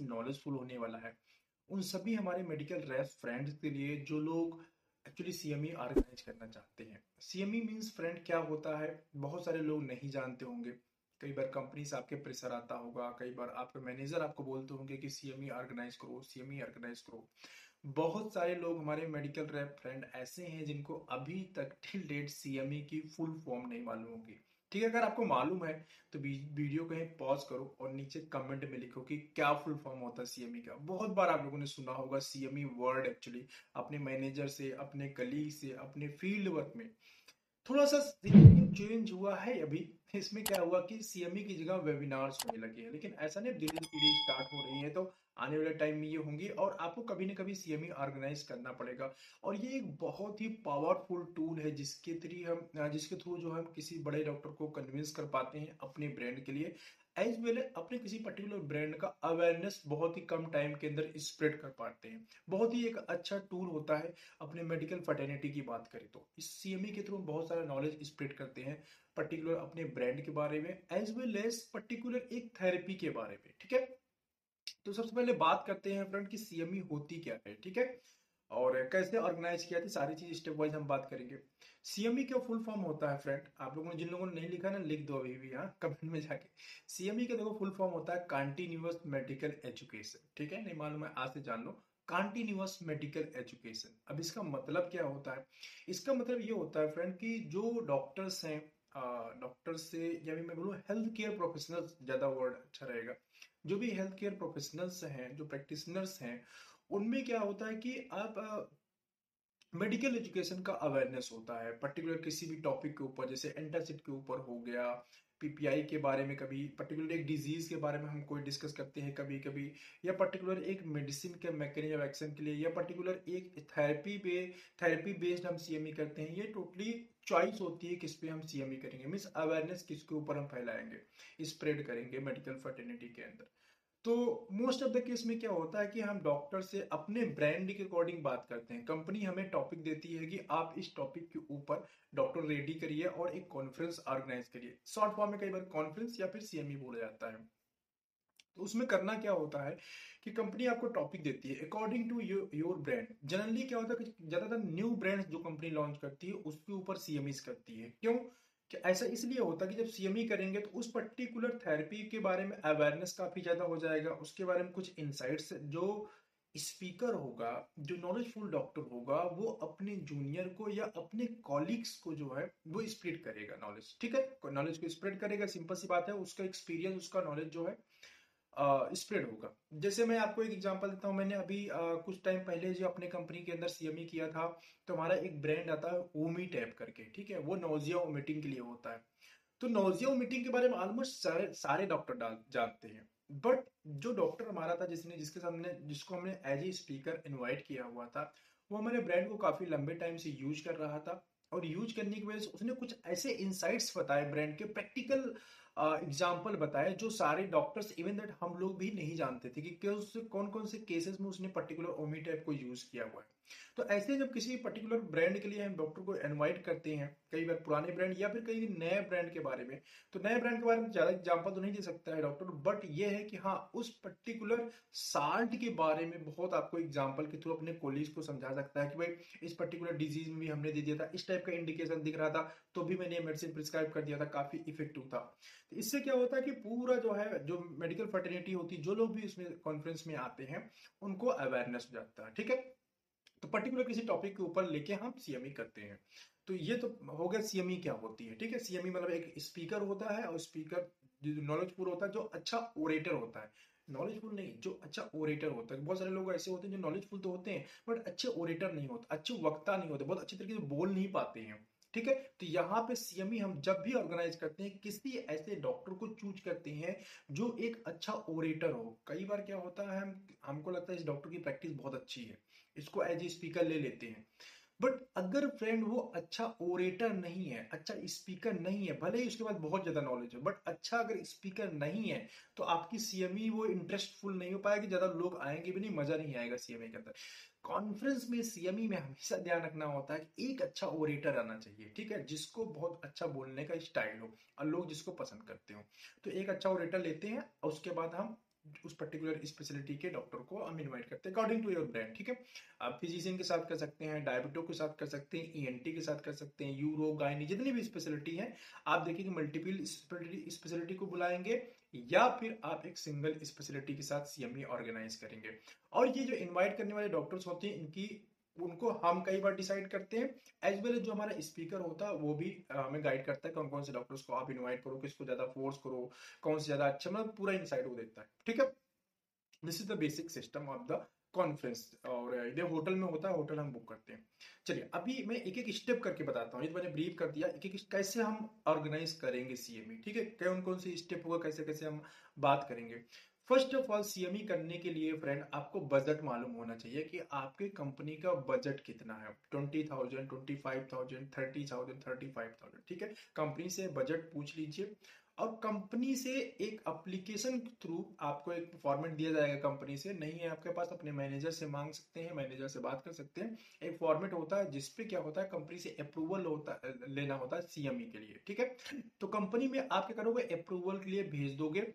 Knowledgeful होने वाला है। उन सभी हमारे मेडिकल रैप फ्रेंड्स के लिए जो लोग एक्चुअली सीएमई ऑर्गेनाइज करना चाहते हैं। सीएमई मींस फ्रेंड क्या होता है? बहुत सारे लोग नहीं जानते होंगे। कई बार कंपनी से आपके प्रेशर आता होगा, कई बार आपके मैनेजर आपको बोलते होंगे कि सीएमई ऑर्गेनाइज करो सीएमई ऑर्गेनाइज करो। बहुत सारे लोग हमारे मेडिकल रैप फ्रेंड ऐसे हैं जिनको अभी तक टिल डेट सीएमई की फुल फॉर्म नहीं मालूम होगी। ठीक है, अगर आपको मालूम है तो वीडियो कहीं पॉज करो और नीचे कमेंट में लिखो कि क्या फुल फॉर्म होता है सीएमई का। बहुत बार आप लोगों ने सुना होगा सीएमई वर्ड एक्चुअली अपने मैनेजर से, अपने कलीग से, अपने फ़ील्ड वर्क में। थोड़ा सा चेंज हुआ है अभी। इसमें क्या हुआ कि सीएमई की जगह वेबिनार्स होने लगे हैं। लेकिन ऐसा नहीं धीरे धीरे स्टार्ट हो रही है तो आने वाले टाइम में ये होंगी और आपको कभी ना कभी सीएमई ऑर्गेनाइज करना पड़ेगा। और ये एक बहुत ही पावरफुल टूल है, जिसके थ्री हम, जिसके थ्रू जो हम किसी बड़े डॉक्टर को कन्विंस कर पाते हैं अपने ब्रांड के लिए। एज वेल अपने किसी पर्टिकुलर ब्रांड का अवेयरनेस बहुत ही कम टाइम के अंदर स्प्रेड कर पाते हैं। बहुत ही एक अच्छा टूल होता है अपने मेडिकल फर्टेनिटी की बात करें तो। इस सीएमई के थ्रू बहुत सारा नॉलेज स्प्रेड करते हैं पर्टिकुलर अपने ब्रांड के बारे में एज वेल एज पर्टिकुलर एक थेरेपी के बारे में, ठीक है? तो सबसे पहले बात करते हैं फ्रेंड की सीएमई होती क्या है, ठीक है? और कैसे ऑर्गेनाइज किया थी, सारी चीज़ स्टेप वाइज हम बात करेंगे। सीएमई का फुल फॉर्म होता है फ्रेंड आप लोगों ने, जिन लोगों ने नहीं लिखा ना, लिख दो अभी भी यहाँ कमेंट में जाके। सीएमई का देखो फुल फॉर्म होता है कंटिन्यूअस मेडिकल एजुकेशन ठीक है? नहीं मालूम है, आज से जान लो। कंटिन्यूअस मेडिकल एजुकेशन अब इसका मतलब क्या होता है? इसका मतलब ये होता है फ्रेंड कि जो डॉक्टर्स हैं डॉक्टर से, या भी मैं बोलूँ हेल्थ केयर प्रोफेशनल्स ज़्यादा वर्ड अच्छा रहेगा। जो भी हेल्थ केयर प्रोफेशनल्स हैं, जो प्रैक्टिशनर्स हैं उनमें क्या होता है कि आप मेडिकल एजुकेशन का अवेयरनेस होता है। पर्टिकुलर किसी भी टॉपिक के ऊपर, जैसे एंटासिड के ऊपर हो गया पीपीआई के बारे में कभी पर्टिकुलर एक डिज़ीज़ के बारे में हम कोई डिस्कस करते हैं कभी कभी या पर्टिकुलर एक मेडिसिन के मैकेनिज्म एक्शन के लिए, या पर्टिकुलर एक थेरेपी पे थेरेपी बेस्ड हम सीएमई करते हैं, ये टोटली चॉइस होती है किस पे हम सीएमई करेंगे। मीन्स अवेयरनेस किसके ऊपर हम फैलाएँगे स्प्रेड करेंगे मेडिकल फर्टिनिटी के अंदर। तो मोस्ट ऑफ़ द केस में क्या होता है कि हम डॉक्टर से अपने ब्रांड के अकॉर्डिंग बात करते हैं। कंपनी हमें टॉपिक देती है कि आप इस टॉपिक के ऊपर डॉक्टर रेडी करिए और एक कॉन्फ्रेंस ऑर्गेनाइज करिए। शॉर्ट फॉर्म में कई बार कॉन्फ्रेंस या फिर सीएमई बोला जाता है। तो उसमें करना क्या होता है कि कंपनी आपको टॉपिक देती है according to your brand generally क्या होता है कि ज़्यादातर न्यू ब्रांड जो कंपनी लॉन्च करती है, उसके ऊपर सीएमईस करती है। क्यों? ऐसा इसलिए होता है कि जब सीएमई करेंगे तो उस पर्टिकुलर थेरेपी के बारे में अवेयरनेस काफ़ी ज़्यादा हो जाएगा। उसके बारे में कुछ इंसाइट्स जो स्पीकर होगा, जो नॉलेजफुल डॉक्टर होगा, वो अपने जूनियर को या अपने कॉलिग्स को जो है, वो स्प्रेड करेगा नॉलेज ठीक है? नॉलेज को स्प्रेड करेगा सिंपल सी बात है, उसका एक्सपीरियंस उसका नॉलेज जो है स्प्रेड होगा। जैसे मैं आपको एक एग्जांपल देता हूँ मैंने अभी आ, कुछ टाइम पहले जो अपने कंपनी के अंदर सीएमई किया था तो हमारा एक ब्रांड आता है ओमी टैप करके ठीक है? वो नोजिया ओमिटिंग के लिए होता है। तो नोजिया ओमिटिंग के बारे में ऑलमोस्ट सारे सारे डॉक्टर जानते हैं। बट जो डॉक्टर हमारा था जिसने जिसके सामने जिसको हमने एज ए स्पीकर इन्वाइट किया हुआ था वो हमारे ब्रांड को काफ़ी लंबे टाइम से यूज़ कर रहा था। और यूज़ करने की वजह से उसने कुछ ऐसे इंसाइट्स बताए ब्रांड के प्रैक्टिकल एग्ज़ाम्पल बताए, जो सारे डॉक्टर्स इवन दैट हम लोग भी नहीं जानते थे कि कौन कौन से केसेस में उसने पर्टिकुलर ओमीटैप को यूज़ किया हुआ है। तो ऐसे जब किसी पर्टिकुलर ब्रांड के लिए हम डॉक्टर को इनवाइट करते हैं, कई बार पुराने ब्रांड या फिर कई नए ब्रांड के बारे में तो नए ब्रांड के बारे में ज़्यादा एग्ज़ाम्पल तो नहीं दे सकता है डॉक्टर बट ये है कि हाँ उस पर्टिकुलर साल्ट के बारे में बहुत आपको एग्ज़ाम्पल के थ्रू अपने कोलीज को समझा सकता है कि भाई, इस पर्टिकुलर डिज़ीज़ में भी हमने दे दिया था, इस टाइप का इंडिकेशन दिख रहा था तो भी मैंने मेडिसिन प्रिस्क्राइब कर दिया था, काफ़ी इफ़ेक्टिव था। तो इससे क्या होता है कि पूरा जो है, जो मेडिकल फर्टिलिटी होती है जो लोग भी इसमें कॉन्फ्रेंस में आते हैं, उनको अवेयरनेस हो जाता है, ठीक है? तो पर्टिकुलर किसी टॉपिक के ऊपर लेके हम सीएमई e करते हैं। तो ये तो हो गया सीएमई e क्या होती है, ठीक है? सीएमई मतलब एक स्पीकर होता है और स्पीकर नॉलेजफुल होता है, जो अच्छा ओरेटर होता है। नॉलेजफुल नहीं, जो अच्छा ओरेटर होता है। बहुत सारे लोग ऐसे होते हैं जो नॉलेजफुल तो होते हैं बट अच्छे ओरेटर नहीं होते, अच्छे वक्ता नहीं होते, बहुत अच्छी तरीके से बोल नहीं पाते हैं, ठीक है? तो यहाँ पे सीएमई हम जब भी ऑर्गेनाइज करते हैं, किसी ऐसे डॉक्टर को चूज़ करते हैं, जो एक अच्छा ओरेटर हो। कई बार क्या होता है हम हमको लगता है इस डॉक्टर की प्रैक्टिस बहुत अच्छी है। इसको एज ए स्पीकर ले लेते हैं। बट अगर फ्रेंड वो अच्छा ओरेटर नहीं है अच्छा स्पीकर नहीं है, भले ही उसके बाद बहुत ज़्यादा नॉलेज है बट अच्छा अगर स्पीकर नहीं है तो आपकी सीएमई वो इंटरेस्टफुल नहीं हो पाएगी, ज़्यादा लोग आएँगे भी नहीं, मज़ा नहीं आएगा सीएमई के अंदर। कॉन्फ्रेंस में सीएमई में हमेशा ध्यान रखना होता है कि एक अच्छा ओरेटर आना चाहिए, ठीक है, जिसको बहुत अच्छा बोलने का स्टाइल हो और लोग जिसको पसंद करते हो। तो एक अच्छा ओरेटर लेते हैं, उसके बाद हम उस पर्टिकुलर स्पेशलिटी के डॉक्टर को हम इनवाइट करते हैं अकॉर्डिंग टू योर ब्रांड ठीक है? आप फिजिशियन के साथ कर सकते हैं डायबिटो के साथ कर सकते हैं ईएनटी e के साथ कर सकते हैं, यूरो, गायनी, जितनी भी स्पेशलिटी है, आप देखिए मल्टीपल स्पेशलिटी को बुलाएँगे या फिर आप एक सिंगल स्पेशलिटी के साथ सीएमई ऑर्गेनाइज करेंगे। और ये जो इन्वाइट करने वाले डॉक्टर्स होते हैं, इनकी उनको हम कई बार डिसाइड करते हैं एज वेल एज जो हमारा स्पीकर होता है, वो भी हमें गाइड करता है कौन कौन से डॉक्टर्स को आप इनवाइट करो, किसको ज़्यादा फोर्स करो, कौन से ज़्यादा अच्छा मतलब पूरा इनसाइड वो देता है, ठीक है? This is the basic system of the conference और इधर होटल में होता है होटल हम बुक करते हैं। चलिए, अभी मैं एक एक स्टेप करके बताता हूँ तो मैंने ब्रीफ कर दिया, एक एक कैसे हम ऑर्गेनाइज करेंगे सीएमई ठीक है? कौन कौन से स्टेप होगा, कैसे कैसे हम बात करेंगे? फ़र्स्ट ऑफ़ ऑल सीएमई करने के लिए फ्रेंड आपको बजट मालूम होना चाहिए कि आपके कंपनी का बजट कितना है। Twenty thousand twenty five thousand thirty thousand thirty five thousand ठीक है? कंपनी से बजट पूछ लीजिए। और कंपनी से एक एप्लीकेशन थ्रू आपको एक फॉर्मेट दिया जाएगा कंपनी से। नहीं है आपके पास, अपने मैनेजर से मांग सकते हैं मैनेजर से बात कर सकते हैं। एक फॉर्मेट होता है जिसपे क्या होता है कंपनी से अप्रूवल होता, लेना होता है सीएमई के लिए, ठीक है? तो कंपनी में आप क्या करोगे? अप्रूवल के लिए भेज दोगे।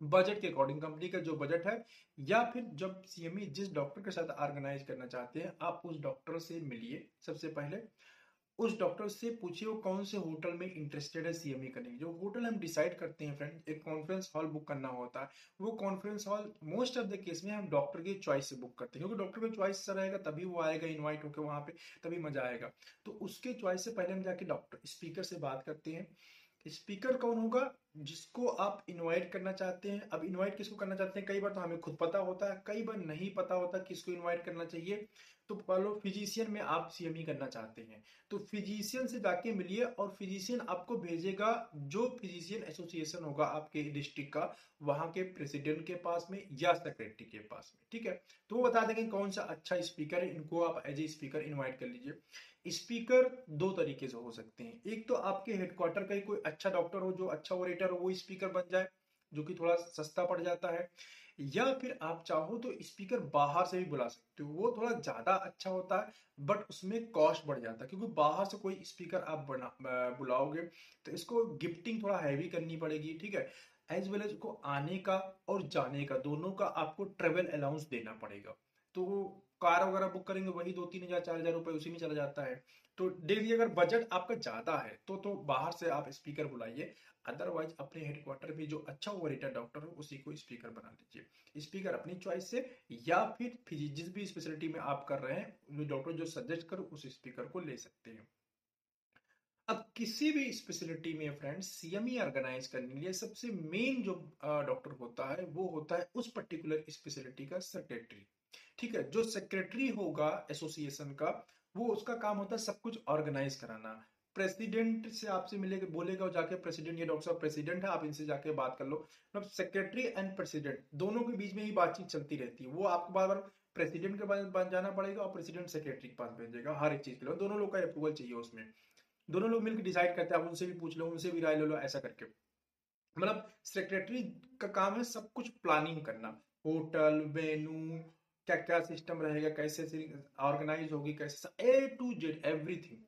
बजट के अकॉर्डिंग, कंपनी का जो बजट है, या फिर जब सीएमई e जिस डॉक्टर के साथ ऑर्गेनाइज करना चाहते हैं, आप उस डॉक्टर से मिलिए सबसे पहले। उस डॉक्टर से पूछिए वो कौन से होटल में इंटरेस्टेड है सीएमई e करने जो होटल हम डिसाइड करते हैं फ्रेंड एक कॉन्फ्रेंस हॉल बुक करना होता है, वो conference hall most of the case में हम डॉक्टर की चॉइस से बुक करते हैं, क्योंकि डॉक्टर का चॉइस से रहेगा, तभी वो आएगा इन्वाइट होकर वहाँ पे, तभी मज़ा आएगा। तो उसके चॉइस से पहले हम जाके डॉक्टर स्पीकर से बात करते हैं। स्पीकर कौन होगा जिसको आप इनवाइट करना चाहते हैं? अब इनवाइट किसको करना चाहते हैं? कई बार तो हमें खुद पता होता है, कई बार नहीं पता होता किसको इनवाइट करना चाहिए। तो फॉलो फिजिशियन में आप सीएमई करना चाहते हैं। तो फिजिशियन से जाके मिलिए और फिजिशियन आपको भेजेगा, जो फिजिशियन एसोसिएशन होगा आपके डिस्ट्रिक्ट का, वहाँ के प्रेसिडेंट के पास में या सेक्रेटरी के पास में, ठीक है? तो वो बता देंगे कौन सा अच्छा स्पीकर है, इनको आप एज ए स्पीकर इन्वाइट कर लीजिए। स्पीकर दो तरीके से हो सकते हैं। एक तो आपके हेडक्वार्टर का ही कोई अच्छा डॉक्टर हो, जो अच्छा ओरेटर हो, वो स्पीकर बन जाए, जो कि थोड़ा सस्ता पड़ जाता है। या फिर आप चाहो तो स्पीकर बाहर से भी बुला सकते हो, वो थोड़ा ज़्यादा अच्छा होता है बट उसमें कॉस्ट बढ़ जाता है, क्योंकि बाहर से कोई स्पीकर आप बना बुलाओगे तो इसको गिफ्टिंग थोड़ा हैवी करनी पड़ेगी, ठीक है? एज वेल एज को आने का और जाने का, दोनों का आपको ट्रेवल अलाउंस देना पड़ेगा। तो कार वगैरह बुक करेंगे, वही दो तीन हज़ार, चार हज़ार रुपए उसी में चला जाता है। तो डेली अगर बजट आपका ज़्यादा है तो तो बाहर से आप स्पीकर बुलाइए। अदरवाइज़ अपने हेडक्वार्टर में जो अच्छा ओवरेटर डॉक्टर हो, उसी को स्पीकर बना लीजिए स्पीकर अपनी चॉइस से, या फिर जिस भी स्पेशलिटी में आप कर रहे हैं डॉक्टर जो सजेस्ट करो, उस स्पीकर को ले सकते हैं। अब किसी भी स्पेशलिटी में फ्रेंड्स सीएमई ऑर्गेनाइज करने के लिए सबसे मेन जो डॉक्टर होता है, वो होता है उस पर्टिकुलर स्पेशलिटी का सेक्रेटरी ठीक है, जो सेक्रेटरी होगा एसोसिएशन का, वो उसका काम होता है सब कुछ ऑर्गेनाइज कराना। प्रेसिडेंट से आपसे मिलेगा, बोलेगा और जाके प्रेसिडेंट ये डॉक्टर साहब प्रेसिडेंट है, आप इनसे जाके बात कर लो। मतलब सेक्रेटरी एंड प्रेसिडेंट दोनों के बीच में ही बातचीत चलती रहती है। वो आपको बार बार प्रेसिडेंट के पास जाना पड़ेगा और प्रेसिडेंट सेक्रेटरी के पास भेजेगा हर एक चीज़ के लिए। दोनों लोग का अप्रूवल चाहिए उसमें। दोनों लोग मिलकर डिसाइड करते हैं, आप उनसे भी पूछ लो, उनसे भी राय ले लो, ऐसा करके। मतलब सेक्रेटरी का काम है सब कुछ प्लानिंग करना। होटल वेन्यू क्या क्या सिस्टम रहेगा, कैसे ऑर्गेनाइज होगी, कैसे ए टू जेड एवरीथिंग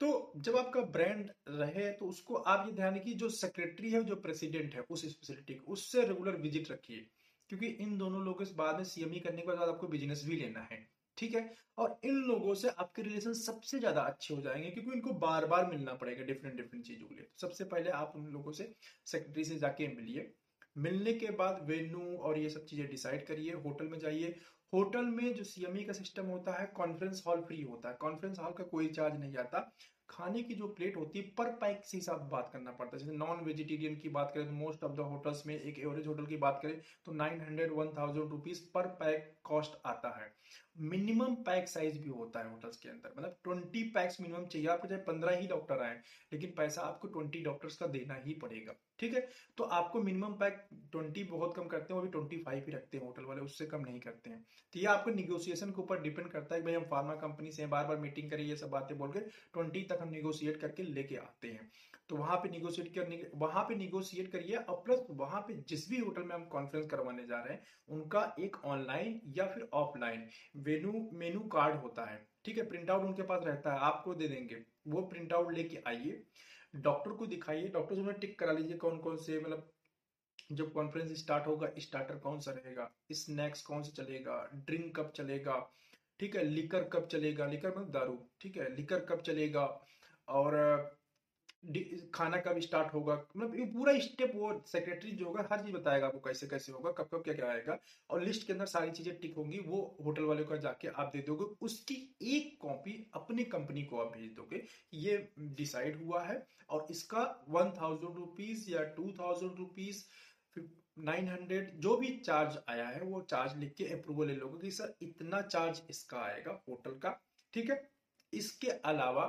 तो जब आपका ब्रांड रहे तो उसको आप ये ध्यान रखिए, जो सेक्रेटरी है, जो प्रेसिडेंट है, उस स्पेशलिटी उससे रेगुलर विज़िट रखिए। क्योंकि इन दोनों लोगों से बाद में सीएमई करने के बाद आपको बिज़नेस भी लेना है, ठीक है? और इन लोगों से आपके रिलेशन सबसे ज़्यादा अच्छे हो जाएँगे, क्योंकि इनको बार बार मिलना पड़ेगा डिफरेंट डिफरेंट चीज़ों के लिए। तो सबसे पहले आप उन लोगों से सेक्रेटरी से जाके मिलिए। मिलने के बाद वेन्यू और ये सब चीज़ें डिसाइड करिए, होटल में जाइए होटल में जो सीएमई का सिस्टम होता है कॉन्फ्रेंस हॉल फ्री होता है। कॉन्फ्रेंस हॉल का कोई चार्ज नहीं आता। खाने की जो प्लेट होती है पर पैक के हिसाब से बात करना पड़ता है। जैसे नॉन वेजिटेरियन की बात करें तो मोस्ट ऑफ़ द होटल्स में एक एवरेज होटल की बात करें तो nine hundred one thousand rupees per pack cost आता है। मिनिमम पैक साइज़ भी होता है होटल्स के अंदर। मतलब ट्वेंटी पैक्स मिनिमम चाहिए। आपको चाहे पंद्रह ही डॉक्टर आए, लेकिन पैसा आपको ट्वेंटी डॉक्टर्स का देना ही पड़ेगा। ठीक है? तो आपको मिनिमम पैक ट्वेंटी बहुत कम करते हैं, वो भी ट्वेंटी फाइव ही रखते हैं होटल वाले, उससे कम नहीं करते हैं। तो ये आपको निगोसिएशन के ऊपर डिपेंड करता है भाई हम फार्मा कंपनी से बार बार मीटिंग करिए, ये सब बातें बोल के ट्वेंटी तक हम निगोशिएट करके लेके आते हैं। तो वहाँ पे निगोशिएट करने वहाँ पे निगोशिएट करिए, और प्लस वहाँ पे जिस भी होटल में हम कॉन्फ्रेंस करवाने जा रहे हैं, उनका एक ऑनलाइन या फिर ऑफलाइन वेन्यू मेनू कार्ड होता है, ठीक है? प्रिंट आउट उनके पास रहता है, आपको दे देंगे। वो प्रिंट आउट लेके आइए डॉक्टर को दिखाइए डॉक्टर से टिक करा लीजिए कौन कौन से मतलब जब कॉन्फ्रेंस स्टार्ट होगा स्टार्टर कौन सा रहेगा स्नैक्स कौन सा चलेगा ड्रिंक कब चलेगा, ठीक है? लिकर कब चलेगा? लिकर मतलब दारू, ठीक है? लिकर कब चलेगा? और खाना कब स्टार्ट होगा? मतलब ये पूरा स्टेप वो सेक्रेटरी जो होगा, हर चीज़ बताएगा आपको कैसे कैसे होगा, कब कब क्या क्या आएगा और लिस्ट के अंदर सारी चीज़ें टिक होंगी, वो होटल वाले को जाके आप दे दोगे, उसकी एक कॉपी अपनी कंपनी को आप भेज दोगे। ये डिसाइड हुआ है और इसका वन थाउज़ेंड रुपीज़ या two thousand rupees nine hundred जो भी चार्ज आया है, वो चार्ज लिख के अप्रूवल ले लोगे कि, सर, इतना चार्ज इसका आएगा होटल का। ठीक है? इसके अलावा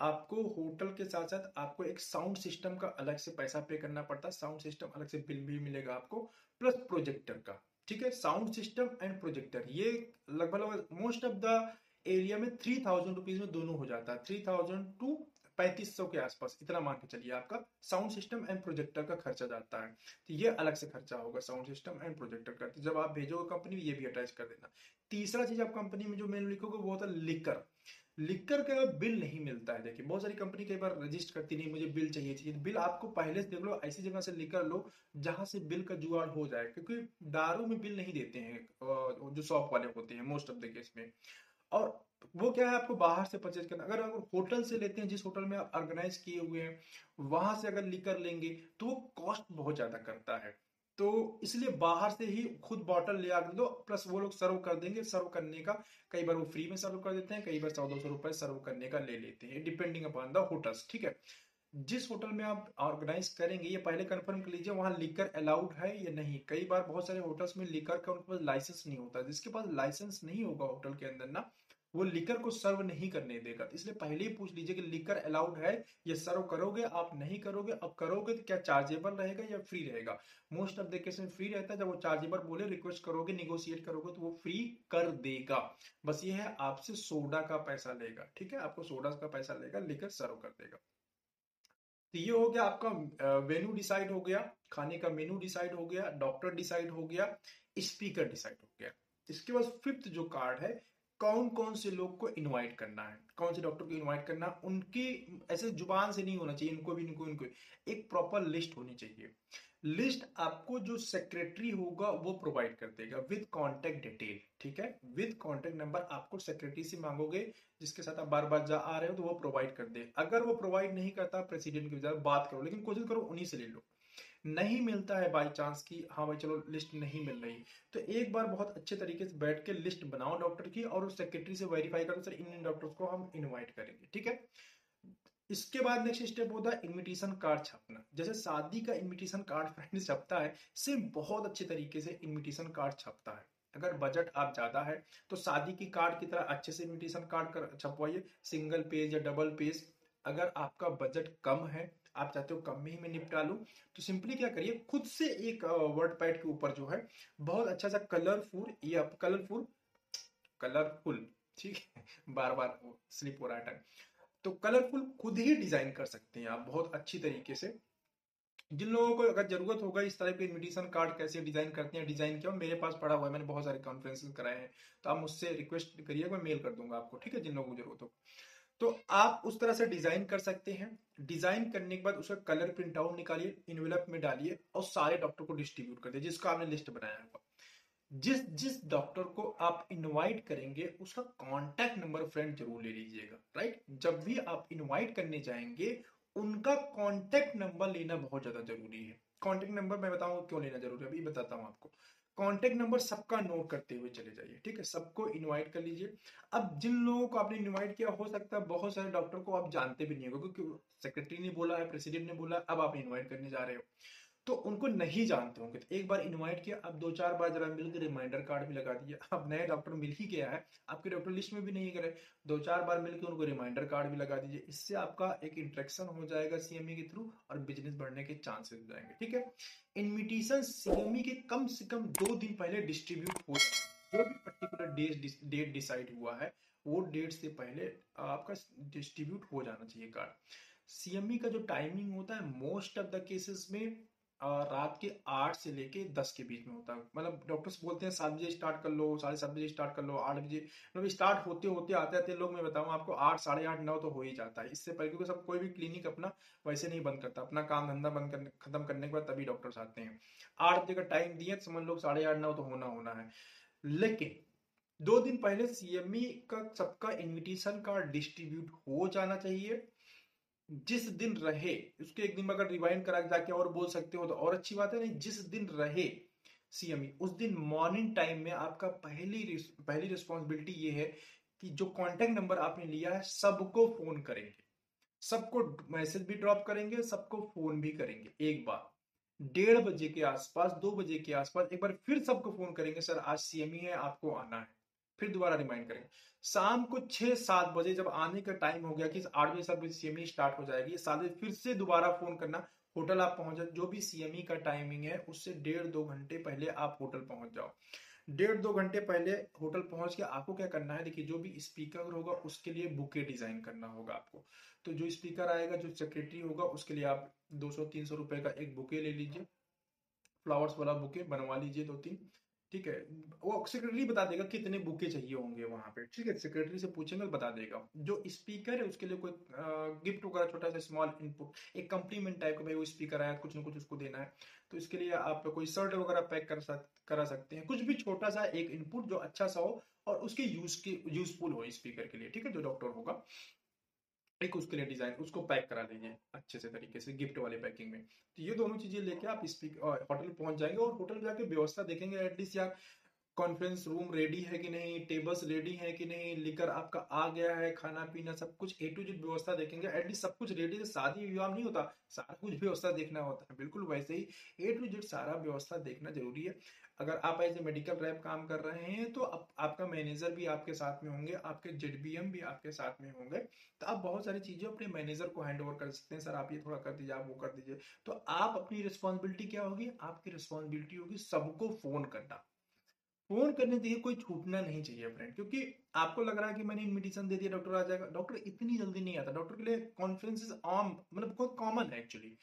आपको होटल के साथ साथ आपको एक साउंड सिस्टम का अलग से पैसा पे करना पड़ता है साउंड सिस्टम अलग से बिल भी मिलेगा आपको, प्लस प्रोजेक्टर का, ठीक है? साउंड सिस्टम एंड प्रोजेक्टर, ये लगभग लगभग मोस्ट ऑफ़ द एरिया में थ्री थाउज़ेंड रुपीज़ में दोनों हो जाता है थ्री थाउज़ेंड टू पैंतीस सौ के आसपास, इतना मान के चलिए आपका साउंड सिस्टम एंड प्रोजेक्टर का खर्चा जाता है। तो ये अलग से खर्चा होगा साउंड सिस्टम एंड प्रोजेक्टर का तो जब आप भेजोगे कंपनी ये भी अटैच कर देना। तीसरा चीज़ आप कंपनी में जो मेन लिखोगे, वो होता है लिकर। लिकर का बिल नहीं मिलता है। देखिए, बहुत सारी कंपनी कई बार रजिस्टर करती नहीं, मुझे बिल चाहिए चाहिए बिल आपको पहले से देख लो, ऐसी जगह से लिख कर लो, जहाँ से बिल का जुगाड़ हो जाए, क्योंकि दारू में बिल नहीं देते हैं जो शॉप वाले होते हैं मोस्ट ऑफ़ द केस में। और वो क्या है, आपको बाहर से परचेज करना। अगर अगर होटल से लेते हैं, जिस होटल में आप ऑर्गेनाइज किए हुए हैं, वहाँ से अगर लिकर लेंगे तो वो कॉस्ट बहुत ज़्यादा करता है। तो इसलिए बाहर से ही खुद बॉटल ले आकर दो प्लस वो लोग सर्व कर देंगे सर्व करने का। कई बार वो फ्री में सर्व कर देते हैं, कई बार दो सौ रुपए सर्व करने का ले लेते हैं डिपेंडिंग अपॉन द होटल्स ठीक है? जिस होटल में आप ऑर्गेनाइज करेंगे, ये पहले कंफर्म कर लीजिए, वहाँ लिकर अलाउड है या नहीं? कई बार बहुत सारे होटल्स में लिकर का उनके पास लाइसेंस नहीं होता। जिसके पास लाइसेंस नहीं होगा होटल के अंदर ना वो लिकर को सर्व नहीं करने देगा। इसलिए पहले ही पूछ लीजिए कि लिकर अलाउड है ये सर्व करोगे? आप नहीं करोगे। अब करोगे तो क्या चार्जेबल रहेगा या फ्री रहेगा? मोस्ट ऑफ़ द केस में फ्री रहता है। जब वो चार्जेबल बोले रिक्वेस्ट करोगे निगोशिएट करोगे तो वो फ्री कर देगा। बस ये है, आपसे सोडा का पैसा लेगा। ठीक है? आपको सोडा का पैसा लेगा लिकर सर्व कर देगा। तो ये हो गया आपका वेन्यू डिसाइड हो गया। खाने का मेनू डिसाइड हो गया। डॉक्टर डिसाइड हो गया। स्पीकर डिसाइड हो गया। इसके बाद फिफ्थ जो कार्ड है कौन कौन से लोग को इनवाइट करना है? कौन से डॉक्टर को इनवाइट करना उनकी, ऐसे ज़ुबान से नहीं होना चाहिए, इनको भी, इनको इनको एक प्रॉपर लिस्ट होनी चाहिए। लिस्ट आपको जो सेक्रेटरी होगा, वो प्रोवाइड कर देगा विद कॉन्टेक्ट डिटेल ठीक है? विद कॉन्टेक्ट नंबर आपको सेक्रेटरी से मांगोगे, जिसके साथ आप बार बार जा आ रहे हो तो वो प्रोवाइड कर दे। अगर वो प्रोवाइड नहीं करता प्रेसिडेंट की बात करो, लेकिन कोशिश करो उन्हीं से ले लो। नहीं मिलता है बाई चांस की हाँ भाई चलो लिस्ट नहीं मिल रही। तो एक बार बहुत अच्छे तरीके से बैठ के लिस्ट बनाओ डॉक्टर की और उस सेक्रेटरी से वेरीफाई करो सर इन डॉक्टर्स को हम इनवाइट करेंगे। ठीक है? इसके बाद नेक्स्ट स्टेप होता है इनविटेशन कार्ड छपना। जैसे शादी का इनविटेशन कार्ड फ्रेंड छपता है सिर्फ़ बहुत अच्छे तरीके से इनविटेशन कार्ड छपता है। अगर बजट आप ज़्यादा है तो शादी की कार्ड की तरह अच्छे से इनविटेशन कार्ड छपवाइए। सिंगल पेज या डबल पेज अगर आपका बजट कम है आप चाहते हो कम में ही मैं निपटा लू तो सिंपली क्या करिए, खुद से एक वर्ड पैड के ऊपर जो है, बहुत अच्छा सा कलरफुल या कलरफुल कलरफुल ठीक है बार बार स्लिप हो रहा है तो कलरफुल खुद ही डिज़ाइन कर सकते हैं आप, बहुत अच्छी तरीके से। जिन लोगों को अगर ज़रूरत होगा इस तरह के इन्विटेशन कार्ड कैसे डिज़ाइन करते हैं डिज़ाइन किया मेरे पास पड़ा हुआ है, मैंने बहुत सारे कॉन्फ्रेंसेस कराए हैं तो आप मुझसे रिक्वेस्ट करिए मैं मेल कर दूँगा आपको, ठीक है, जिन लोगों को ज़रूरत हो। तो आप उस तरह से डिज़ाइन कर सकते हैं। डिज़ाइन करने के बाद उसका कलर प्रिंट आउट निकालिए इनवेलप में डालिए और सारे डॉक्टर को डिस्ट्रीब्यूट कर दिए जिसका आपने लिस्ट बनाया हुआ। जिस जिस डॉक्टर को आप इनवाइट करेंगे, उसका कांटेक्ट नंबर फ्रेंड ज़रूर ले लीजिएगा राइट जब भी आप इनवाइट करने जाएँगे, उनका कांटेक्ट नंबर लेना बहुत ज़्यादा ज़रूरी है। कांटेक्ट नंबर मैं बताऊँगा क्यों लेना ज़रूरी है? अभी बताता हूँ आपको। कॉन्टेक्ट नंबर सबका नोट करते हुए चले जाइए, ठीक है? सबको इनवाइट कर लीजिए। अब जिन लोगों को आपने इनवाइट किया, हो सकता है बहुत सारे डॉक्टर को आप जानते भी नहीं हो क्योंकि सेक्रेटरी ने बोला है प्रेसिडेंट ने बोला अब आप इन्वाइट करने जा रहे हो। तो उनको नहीं जानते होंगे। तो एक बार इनवाइट किया, अब दो चार बार जरा मिलकर रिमाइंडर कार्ड भी लगा दिया। अब नए डॉक्टर मिल ही गया है। आपके डॉक्टर लिस्ट में भी नहीं करे दो चार बार मिलकर उनको रिमाइंडर कार्ड भी लगा दीजिए। इससे आपका एक इंट्रेक्शन हो जाएगा सीएमई के थ्रू और बिज़नेस बढ़ने के चांसेस जाएँगे। ठीक है? इन्विटेशन सीएमई के कम से कम दो दिन पहले डिस्ट्रीब्यूट हो जो भी पर्टिकुलर डेट डेट डिसाइड हुआ है, वो डेट से पहले आपका डिस्ट्रीब्यूट हो जाना चाहिए कार्ड सीएमई का जो टाइमिंग होता है मोस्ट ऑफ़ द केसेस में रात के आठ से लेके दस के बीच में होता है। मतलब डॉक्टर्स बोलते हैं, सात बजे स्टार्ट कर लो, साढ़े सात बजे स्टार्ट कर लो, आठ बजे। मतलब स्टार्ट होते होते आते आते लोग, मैं बताऊँ आपको, आठ, साढ़े आठ, नौ तो हो ही जाता है। इससे पहले क्योंकि सब कोई भी क्लिनिक अपना वैसे नहीं बंद करता। अपना काम धंधा बंद करने, खत्म करने के बाद तभी डॉक्टर्स आते हैं। आठ बजे का टाइम दिए समझ लो साढ़े आठ, नौ तो होना होना है। लेकिन दो दिन पहले सीएमई का सबका इन्विटेशन कार्ड डिस्ट्रीब्यूट हो जाना चाहिए। जिस दिन रहे, उसके एक दिन अगर रिवाइंड करा जाके और बोल सकते हो तो और अच्छी बात है, नहीं, जिस दिन रहे सीएमई उस दिन मॉर्निंग टाइम में आपका पहली पहली रिस्पॉन्सिबिलिटी ये है कि जो कॉन्टेक्ट नंबर आपने लिया है, सबको फ़ोन करेंगे। सबको मैसेज भी ड्रॉप करेंगे, सबको फ़ोन भी करेंगे, एक बार डेढ़ बजे के आसपास, दो बजे के आसपास, एक बार फिर सबको फ़ोन करेंगे, सर, आज सीएमई है, आपको आना है। फिर दोबारा रिमाइंड करेंगे शाम को छह, सात बजे जब आने का टाइम हो गया कि आठ बजे बजे सीएमई स्टार्ट हो जाएगी सात बजे फिर से दोबारा फ़ोन करना। होटल आप पहुँच जाए जो भी सीएमई का टाइमिंग है, उससे डेढ़, दो घंटे पहले आप होटल पहुँच जाओ। डेढ़, दो घंटे पहले होटल पहुँच के आपको क्या करना है? देखिए, जो भी स्पीकर होगा, उसके लिए बुके डिज़ाइन करना होगा आपको। तो जो स्पीकर आएगा, जो सेक्रेटरी होगा, उसके लिए आप दो सौ, तीन सौ रुपए का एक बुके ले लीजिए। फ्लावर्स वाला बुके बनवा लीजिए दो तीन ठीक है वो सेक्रेटरी बता देगा कितने बुके चाहिए होंगे वहाँ पे। ठीक है सेक्रेटरी से पूछेंगे बता देगा। जो स्पीकर है उसके लिए कोई गिफ्ट वगैरह छोटा सा स्मॉल इनपुट एक कंप्लीमेंट टाइप का भाई वो स्पीकर आया कुछ ना कुछ उसको देना है। तो इसके लिए आप कोई शर्ट वगैरह पैक कर सक, करा सकते हैं। कुछ भी छोटा सा एक इनपुट जो अच्छा सा हो और उसके यूज़ के यूजफुल हो स्पीकर के लिए। ठीक है जो डॉक्टर होगा। एक उसके लिए डिज़ाइन, उसको पैक करा लीजिए अच्छे से तरीके से गिफ्ट वाले पैकिंग में। तो ये दोनों चीज़ें लेके आप स्पीक होटल पहुँच जाएँगे और होटल जाके व्यवस्था देखेंगे एटलीस्ट यार कॉन्फ्रेंस रूम रेडी है कि नहीं टेबल्स रेडी है कि नहीं लेकर आपका आ गया है, खाना पीना सब कुछ ए टू जेड व्यवस्था देखेंगे एटलीस्ट सब कुछ रेडी है शादी विवाह नहीं होता, सारा कुछ व्यवस्था देखना होता है। बिल्कुल वैसे ही ए टू जेड सारा व्यवस्था देखना ज़रूरी है। अगर आप एज ए मेडिकल रैप काम कर रहे हैं तो आप, आपका मैनेजर भी आपके साथ में होंगे आपके जेड भी आपके साथ में होंगे। तो आप बहुत सारी चीज़ें अपने मैनेजर को हैंड ओवर कर सकते हैं सर आप ये थोड़ा कर दीजिए आप वो कर दीजिए। तो आप अपनी रिस्पॉन्सिबिलिटी क्या होगी? आपकी रिस्पॉन्सिबिलिटी होगी सबको फ़ोन करना। फ़ोन करने देखिए कोई छूटना नहीं चाहिए फ्रेंड क्योंकि आपको लग रहा है कि मैंने इन्विटेशन दे दिया डॉक्टर आ जाएगा। डॉक्टर इतनी जल्दी नहीं आता। डॉक्टर के लिए कॉन्फ्रेंसेस आम मतलब बहुत कॉमन है एक्चुअली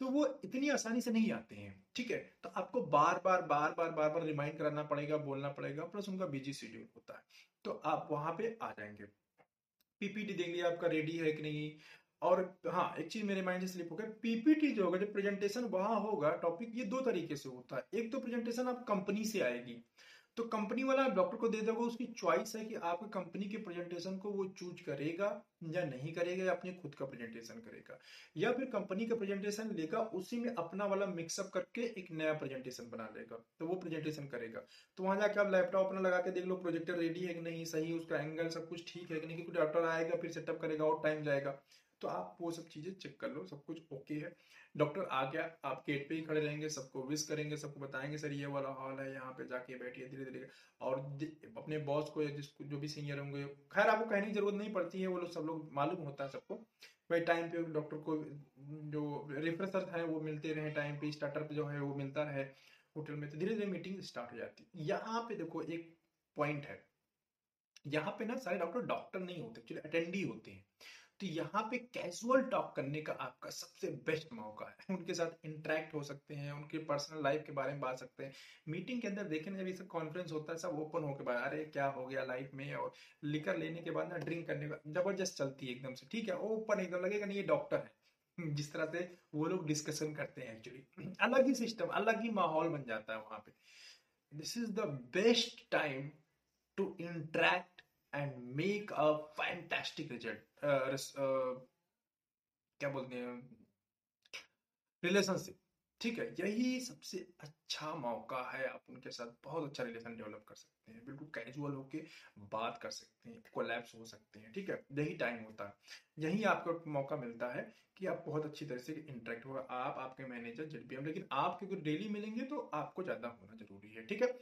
तो वो इतनी आसानी से नहीं आते हैं, ठीक है? तो आपको बार बार बार बार बार बार रिमाइंड कराना पड़ेगा, बोलना पड़ेगा प्लस उनका बिज़ी शेड्यूल होता है। तो आप वहाँ पे आ जाएँगे। पीपीटी देख लिया आपका रेडी है कि नहीं? और हाँ एक चीज़ मेरे माइंड से स्लिप हो गया पीपीटी जो होगा, जो प्रेजेंटेशन वहाँ होगा टॉपिक ये दो तरीके से होता है। एक तो प्रेजेंटेशन आप कंपनी से आएगी। तो कंपनी वाला डॉक्टर को दे देगा, उसकी चॉइस है कि आपके कंपनी के प्रेजेंटेशन को वो चूज़ करेगा या नहीं करेगा या अपने खुद का प्रेजेंटेशन करेगा। या फिर कंपनी का प्रेजेंटेशन लेगा, उसी में अपना वाला मिक्सअप करके एक नया प्रेजेंटेशन बना लेगा। तो वो प्रेजेंटेशन करेगा। तो वहाँ जाके आप लैपटॉप अपना लगा के देख लो प्रोजेक्टर रेडी है कि नहीं, सही उसका एंगल सब कुछ ठीक है कि नहीं क्योंकि डॉक्टर आएगा, फिर सेटअप करेगा और टाइम जाएगा। तो आप वो सब चीज़ें चेक कर लो, सब कुछ ओके है। डॉक्टर आ गया, आप गेट पे ही खड़े रहेंगे, सबको विश करेंगे, सबको बताएँगे, सर, ये वाला हॉल है, यहाँ पे जाके बैठिए धीरे धीरे और अपने बॉस को जिसको, जो भी सीनियर होंगे, खैर, आपको कहने की ज़रूरत नहीं पड़ती है, वो लोग सब लोग मालूम होता है सबको। भाई टाइम पे डॉक्टर को जो रिफ्रेशर है, वो मिलते रहे टाइम पे स्टार्टर जो है, वो मिलता रहे होटल में तो धीरे धीरे मीटिंग स्टार्ट हो जाती है। यहाँ पे देखो, एक पॉइंट है। यहाँ पे ना सारे डॉक्टर डॉक्टर नहीं होते अटेंडी होते हैं। तो यहाँ पे कैजुअल टॉक करने का आपका सबसे बेस्ट मौका है। उनके साथ इंटरेक्ट हो सकते हैं, उनके पर्सनल लाइफ के बारे में बात सकते हैं। मीटिंग के अंदर देखें जब सब कॉन्फ्रेंस होता है, सब ओपन होकर बात, अरे, क्या हो गया लाइफ में? और लिकर लेने के बाद ना ड्रिंक करने का, ज़बरदस्त चलती है एकदम से, ठीक है? ओपन एकदम, लगेगा नहीं, ये डॉक्टर है। जिस तरह से वो लोग डिस्कशन करते हैं एक्चुअली अलग ही सिस्टम अलग ही माहौल बन जाता है वहाँ पे। This is the best time to interact and make a fantastic result क्या बोलते हैं? रिलेशनशिप ठीक है, यही सबसे अच्छा मौका है आप उनके साथ बहुत अच्छा रिलेशन डेवलप कर सकते हैं, बिल्कुल कैजुअल होके बात कर सकते हैं कोलैप्स हो सकते हैं, ठीक है? यही टाइम होता है। यही आपको मौका मिलता है कि आप बहुत अच्छी तरह से इंटरेक्ट होगा आप, आपके मैनेजर जब जेडपीएम लेकिन आप क्योंकि डेली मिलेंगे तो आपको ज़्यादा होना ज़रूरी है, ठीक है?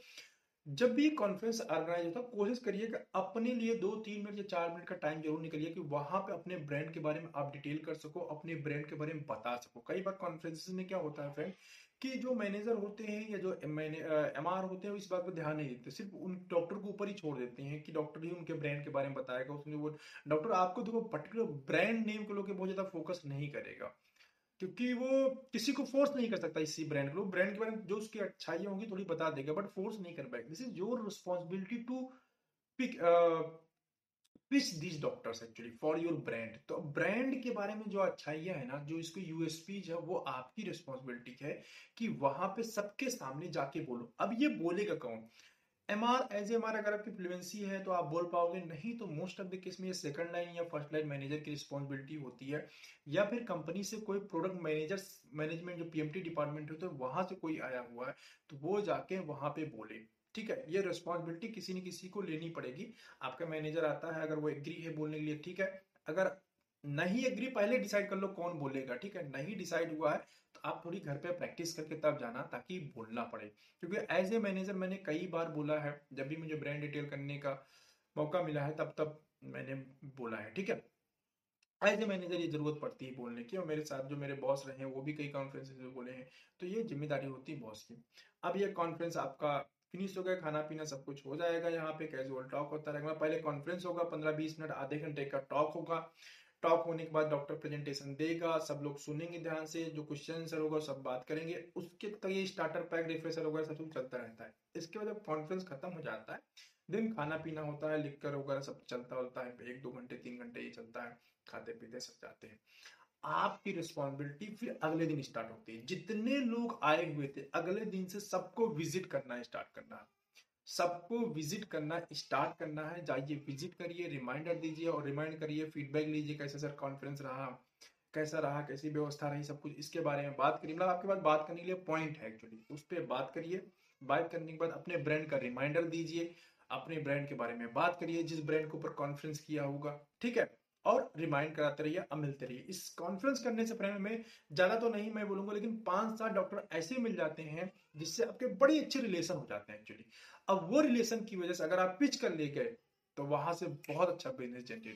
जब भी कॉन्फ्रेंस ऑर्गेनाइज होता है, कोशिश करिए कि अपने लिए दो, तीन मिनट या चार मिनट का टाइम ज़रूर निकलिए कि वहाँ पे अपने ब्रांड के बारे में आप डिटेल कर सको, अपने ब्रांड के बारे में बता सको। कई बार कॉन्फ्रेंस में क्या होता है फ्रेंड कि जो मैनेजर होते हैं या जो एम आर होते हैं इस बात पर ध्यान नहीं देते। सिर्फ़ उन डॉक्टर को ऊपर ही छोड़ देते हैं कि डॉक्टर ही उनके ब्रांड के बारे में बताएगा उसमें वो डॉक्टर आपको देखो पर्टिकुलर ब्रांड नेम के लोग बहुत ज़्यादा फोकस नहीं करेगा। क्योंकि वो किसी को फोर्स नहीं कर सकता इसी ब्रांड को। ब्रांड के बारे में जो उसकी अच्छाइयाँ होंगी, थोड़ी बता देगा बट फोर्स नहीं कर पाएगा। This is your responsibility to pick pitch these doctors actually for your brand तो ब्रांड के बारे में जो अच्छाइयाँ है ना, जो इसको यूएसपी है, वो आपकी रिस्पॉन्सिबिलिटी है कि वहाँ पे सबके सामने जाके बोलो। अब ये बोलेगा कौन? M R as M R अगर आपकी फ्लुएंसी है तो आप बोल पाओगे, नहीं तो मोस्ट ऑफ़ द केस में ये सेकंड लाइन या फ़र्स्ट लाइन मैनेजर की रिस्पॉन्सिबिलिटी होती है। या फिर कंपनी से कोई प्रोडक्ट मैनेजर मैनेजमेंट जो पीएमटी डिपार्टमेंट होता है, वहाँ से कोई आया हुआ है तो वो जाके वहाँ पे बोले। ठीक है? ये रिस्पॉन्सिबिलिटी किसी न किसी को लेनी पड़ेगी। आपका मैनेजर आता है, अगर वो एग्री है बोलने के लिए, ठीक है? अगर नहीं एग्री पहले डिसाइड कर लो कौन बोलेगा, ठीक है? नहीं डिसाइड हुआ है आप थोड़ी घर पे प्रैक्टिस करके तब जाना ताकि बोलना पड़े। क्योंकि एज ए मैनेजर मैंने कई बार बोला है, जब भी मुझे ब्रांड डिटेल करने का मौका मिला है, तब तब मैंने बोला है, ठीक है? एज ए मैनेजर ये ज़रूरत पड़ती है बोलने की और मेरे साथ जो मेरे बॉस रहे हैं, वो भी कई कॉन्फ्रेंस में बोले हैं तो ये ज़िम्मेदारी होती है बॉस की। अब ये कॉन्फ्रेंस आपका फिनिश हो गया खाना पीना सब कुछ हो जाएगा यहाँ पे कैजुअल टॉक होता रहेगा। पहले कॉन्फ्रेंस होगा, पंद्रह बीस मिनट, आधे घंटे का टॉक होगा। टॉक होने के बाद डॉक्टर प्रेजेंटेशन देगा, सब लोग सुनेंगे ध्यान से, जो क्वेश्चन आंसर होगा सब बात करेंगे। उसके तक ये स्टार्टर पैक रिफ्रेशर वगैरह सब कुछ चलता रहता है। इसके बाद जब कॉन्फ्रेंस खत्म हो जाता है, दिन खाना पीना होता है लिखकर वगैरह सब चलता होता है, एक दो घंटे, तीन घंटे ये चलता है, खाते पीते सब जाते हैं। आपकी रिस्पॉन्सिबिलिटी फिर अगले दिन स्टार्ट होती है। जितने लोग आए हुए थे, अगले दिन से सबको विज़िट करना स्टार्ट करना। सबको विज़िट करना, स्टार्ट करना है। जाइए, विज़िट करिए, रिमाइंडर दीजिए और रिमाइंड करिए, फीडबैक लीजिए कैसे सर कॉन्फ्रेंस रहा, कैसा रहा, कैसी व्यवस्था रही, सब कुछ। इसके बारे में बात करिए। मतलब आपके पास बात करने के लिए पॉइंट है एक्चुअली उस पर बात करिए। बात करने के बाद अपने ब्रांड का रिमाइंडर दीजिए। अपने ब्रांड के बारे में बात करिए, जिस ब्रांड के ऊपर कॉन्फ्रेंस किया होगा। ठीक है? और रिमाइंड कराते रहिए, अब मिलते रहिए। इस कॉन्फ्रेंस करने से पहले में, ज़्यादा तो नहीं मैं बोलूँगा, लेकिन पाँच सात डॉक्टर ऐसे मिल जाते हैं जिससे आपके बड़ी अच्छे रिलेशन हो जाते हैं एक्चुअली अब वो रिलेशन की वजह से अगर आप पिच कर ले गए तो वहाँ से बहुत अच्छा बिज़नेस जनरेट